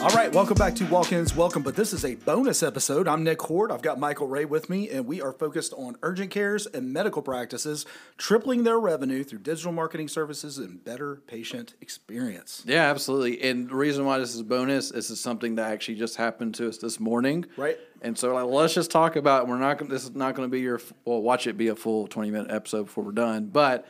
All right, welcome back to Walk Ins. Welcome, but this is a bonus episode. I'm Nick Horde. I've got Michael Ray with me, and we are focused on urgent cares and medical practices, tripling their revenue through digital marketing services and better patient experience. Yeah, absolutely. And the reason why this is a bonus, this is something that actually just happened to us this morning. Right. And so like, let's just talk about. We're not. This is not going to be your. Well, watch it be a full twenty minute episode before we're done. But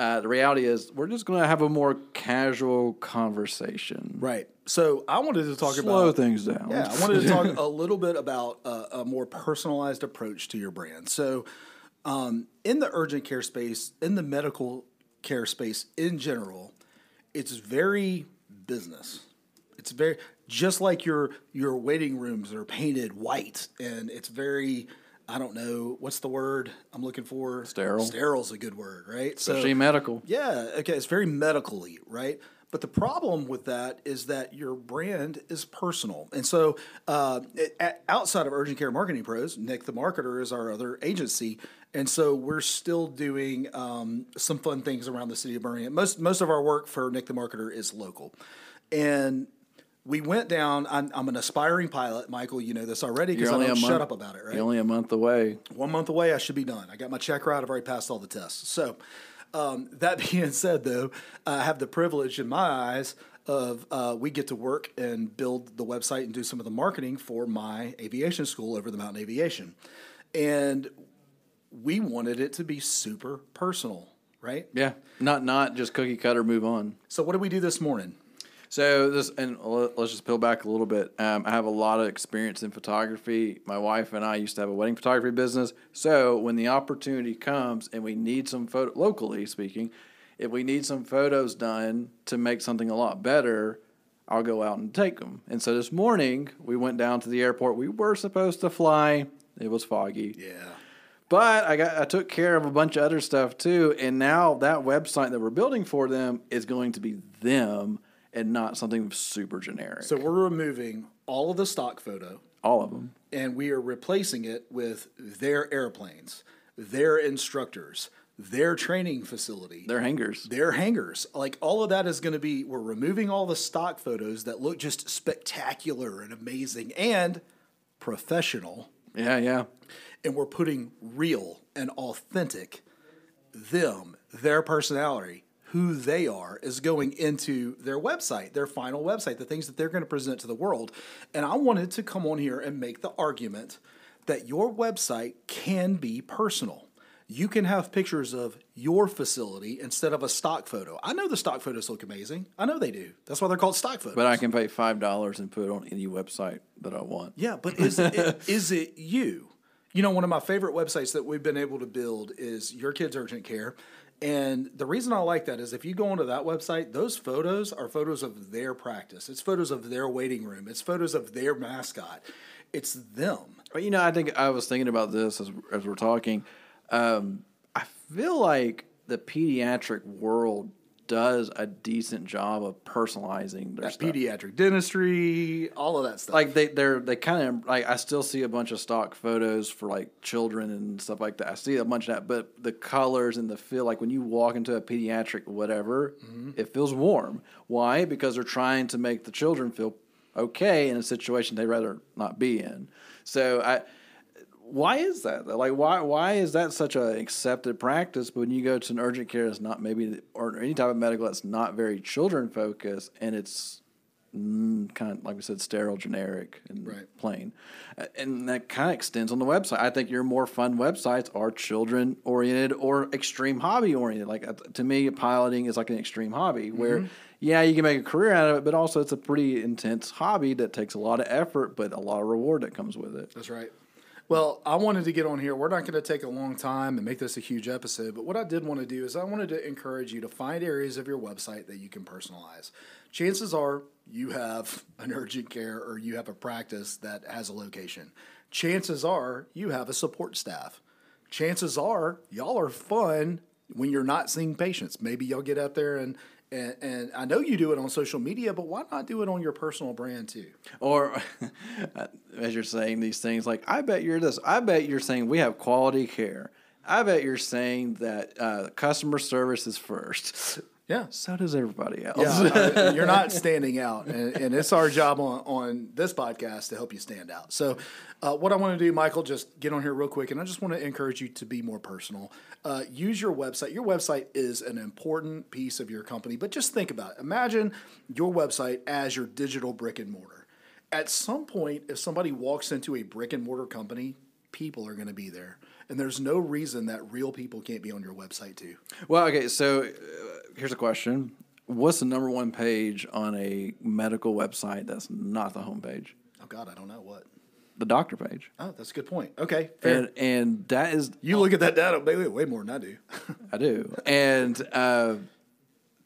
uh, the reality is, we're just going to have a more casual conversation. Right. So I wanted to talk Slow about slow things down. Yeah, I wanted to talk a little bit about a, a more personalized approach to your brand. So, um, in the urgent care space, in the medical care space in general, it's very business. It's very just like your your waiting rooms are painted white, and it's very I don't know what's the word I'm looking for. Sterile. Sterile is a good word, right? So Especially medical. yeah, okay, it's very medically, right? But the problem with that is that your brand is personal. And so, uh, it- outside of Urgent Care Marketing Pros, Nick the Marketer is our other agency. And so, we're still doing um, some fun things around the city of Birmingham. Most, most of our work for Nick the Marketer is local. And we went down, I'm, I'm an aspiring pilot. Michael, you know this already because I don't shut month- up about it, right? You're only a month away. one month away, I should be done. I got my check right. I've already passed all the tests. So, um, that being said, though, I have the privilege in my eyes of uh, we get to work and build the website and do some of the marketing for my aviation school over the Mountain Aviation. And we wanted it to be super personal, right? Yeah. Not not just cookie cutter. Move on. So, what did we do this morning? So this, and let's just peel back a little bit. Um, I have a lot of experience in photography. My wife and I used to have a wedding photography business. So when the opportunity comes and we need some photo, locally speaking, if we need some photos done to make something a lot better, I'll go out and take them. And so this morning we went down to the airport. We were supposed to fly. It was foggy. Yeah. But I got I took care of a bunch of other stuff too, and now that website that we're building for them is going to be them and not something super generic. So, we're removing all of the stock photo. all of them. and we are replacing it with their airplanes, their instructors, their training facility, their hangars, their hangars. Like all of that is going to be, we're removing all the stock photos that look just spectacular and amazing and professional, Yeah, yeah. and we're putting real and authentic them, their personality, who they are, is going into their website, their final website, the things that they're going to present to the world. And I wanted to come on here and make the argument that your website can be personal. You can have pictures of your facility instead of a stock photo. I know the stock photos look amazing. I know they do. That's why they're called stock photos. But I can pay five dollars and put it on any website that I want. Yeah, but is it, is it you? You know, one of my favorite websites that we've been able to build is Your Kids Urgent Care. And the reason I like that is if you go onto that website, those photos are photos of their practice. It's photos of their waiting room. It's photos of their mascot. It's them. But you know, I think I was thinking about this as as we're talking. Um, I feel like the pediatric world does a decent job of personalizing their stuff. Pediatric dentistry, all of that stuff. like they they're they kind of like I still see a bunch of stock photos for like children and stuff like that. I see a bunch of that, but the colors and the feel like when you walk into a pediatric whatever, mm-hmm. it feels warm. Why? Because they're trying to make the children feel okay in a situation they'd rather not be in. So I why is that? Like, why why is that such a accepted practice? But when you go to an urgent care that's not maybe or any type of medical that's not very children focused, and it's mm, kind of like we said, sterile, generic, and Right. plain, and that kind of extends on the website. I think your more fun websites are children oriented or extreme hobby oriented. Like uh, to me, piloting is like an extreme hobby where. Yeah, you can make a career out of it, but also it's a pretty intense hobby that takes a lot of effort, but a lot of reward that comes with it. That's right. Well, I wanted to get on here. We're not going to take a long time and make this a huge episode, but what I did want to do is I wanted to encourage you to find areas of your website that you can personalize. Chances are you have an urgent care or you have a practice that has a location. Chances are you have a support staff. Chances are y'all are fun when you're not seeing patients. Maybe y'all get out there and and, and I know you do it on social media, but why not do it on your personal brand too? Or as you're saying these things, like I bet you're this. I bet you're saying we have quality care. I bet you're saying that uh, customer service is first. Yeah. So does everybody else. Yeah, uh, you're not standing out, and, and it's our job on, on this podcast to help you stand out. So, uh, what I want to do, Michael, just get on here real quick, and I just want to encourage you to be more personal. Uh, use your website. Your website is an important piece of your company, but just think about it. Imagine your website as your digital brick and mortar. At some point, if somebody walks into a brick and mortar company, people are going to be there. And there's no reason that real people can't be on your website too. Well, okay, so uh, here's a question. What's the number one page on a medical website that's not the homepage? Oh God, I don't know what. The doctor page. Oh, that's a good point. Okay, fair. And and that is you look at that data way, way more than I do. I do. And uh,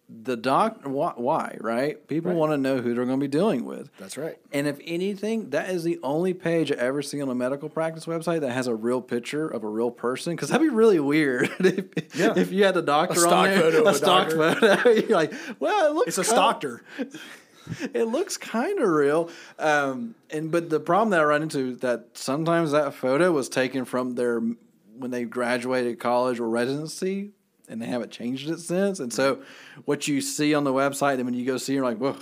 the doc why, why right? People Right. want to know who they're going to be dealing with. That's right. And if anything, that is the only page I ever see on a medical practice website that has a real picture of a real person. Because that'd be really weird if, Yeah. if you had the doctor stock on there, photo of a a stock doctor. photo. You're like, well, it looks It's a kinda- it looks kind of real. Um, and but the problem that I run into is that sometimes that photo was taken from their when they graduated college or residency, and they haven't changed it since. And so, what you see on the website, and when you go see, you're like, whoa.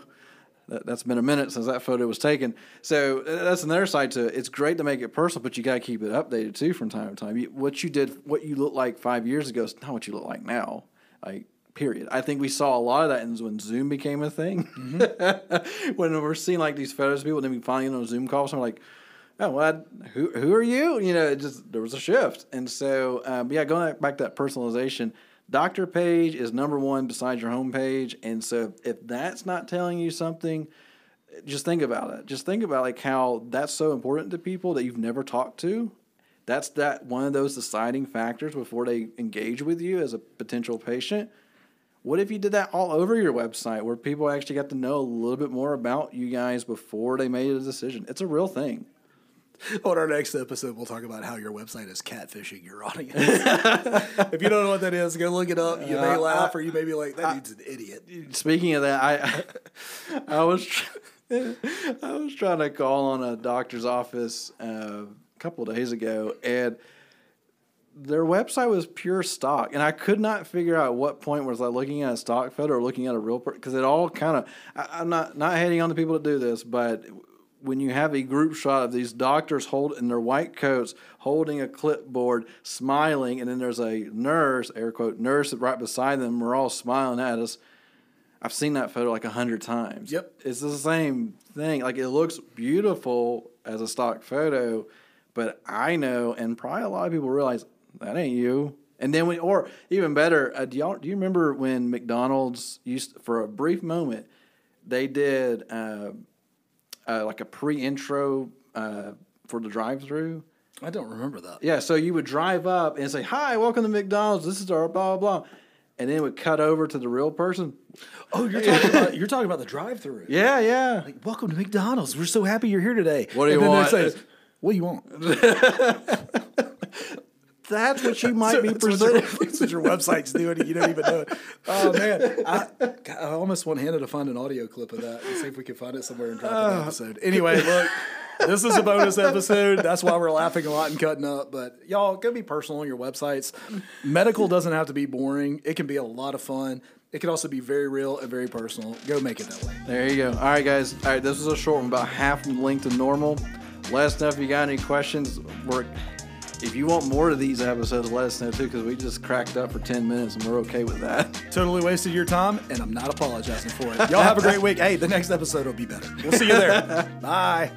That, that's been a minute since that photo was taken. So uh, that's another side to it. It's great to make it personal, but you got to keep it updated too from time to time. You, what you did, what you look like five years ago, is not what you look like now. Like period. I think we saw a lot of that in- when Zoom became a thing. when we're seeing like these photos of people, and then we finally get on a Zoom call, so I'm like, oh, well, I- who who are you? You know, it just there was a shift, and so um, yeah, going back to that personalization. Doctor page is number one beside your home page, and so if that's not telling you something, just think about it. Just think about like how that's so important to people that you've never talked to. That's that one of those deciding factors before they engage with you as a potential patient. What if you did that all over your website where people actually got to know a little bit more about you guys before they made a decision? It's a real thing. On our next episode, we'll talk about how your website is catfishing your audience. if you don't know what that is, go look it up. You may Uh, laugh, I- or you may be like, "That dude's an idiot." Speaking of that, I I was I was trying to call on a doctor's office uh, a couple of days ago, and their website was pure stock, and I could not figure out what point was I looking at a stock photo or looking at a real because it all kind of. I'm not not hating on the people that do this, but when you have a group shot of these doctors hold in their white coats holding a clipboard smiling and then there's a nurse air quote nurse right beside them we're all smiling at us I've seen that photo like a hundred times. Yep. It's the same thing. Like it looks beautiful as a stock photo, but I know, and probably a lot of people realize that ain't you. And then we, or even better, uh, do y'all do you remember when McDonald's used for a brief moment they did uh, uh, like a pre-intro uh, for the drive-through? I don't remember that. Yeah, so you would drive up and say, "Hi, welcome to McDonald's. This is our blah blah blah," and then it would cut over to the real person. Oh, you're talking about you're talking about the drive-through. Yeah, yeah. Like, welcome to McDonald's. We're so happy you're here today. What do you And then want? says, what do you want? That's what you might be That's what, your, presenting. that's what your website's doing. and You don't even know it. Oh man, I, I almost want Hannah to find an audio clip of that and see if we can find it somewhere and drop Uh. an episode. Anyway, look, this is a bonus episode. That's why we're laughing a lot and cutting up. But y'all, go be personal on your websites. Medical doesn't have to be boring. It can be a lot of fun. It can also be very real and very personal. Go make it that way. There you go. All right, guys. All right, this was a short one, about half the length of normal. Let us know if you got any questions. We're, if you want more of these episodes, let us know too, because we just cracked up for 10 minutes and we're okay with that. Totally wasted your time, and I'm not apologizing for it. Y'all have a great week. Hey, the next episode will be better. We'll see you there. Bye.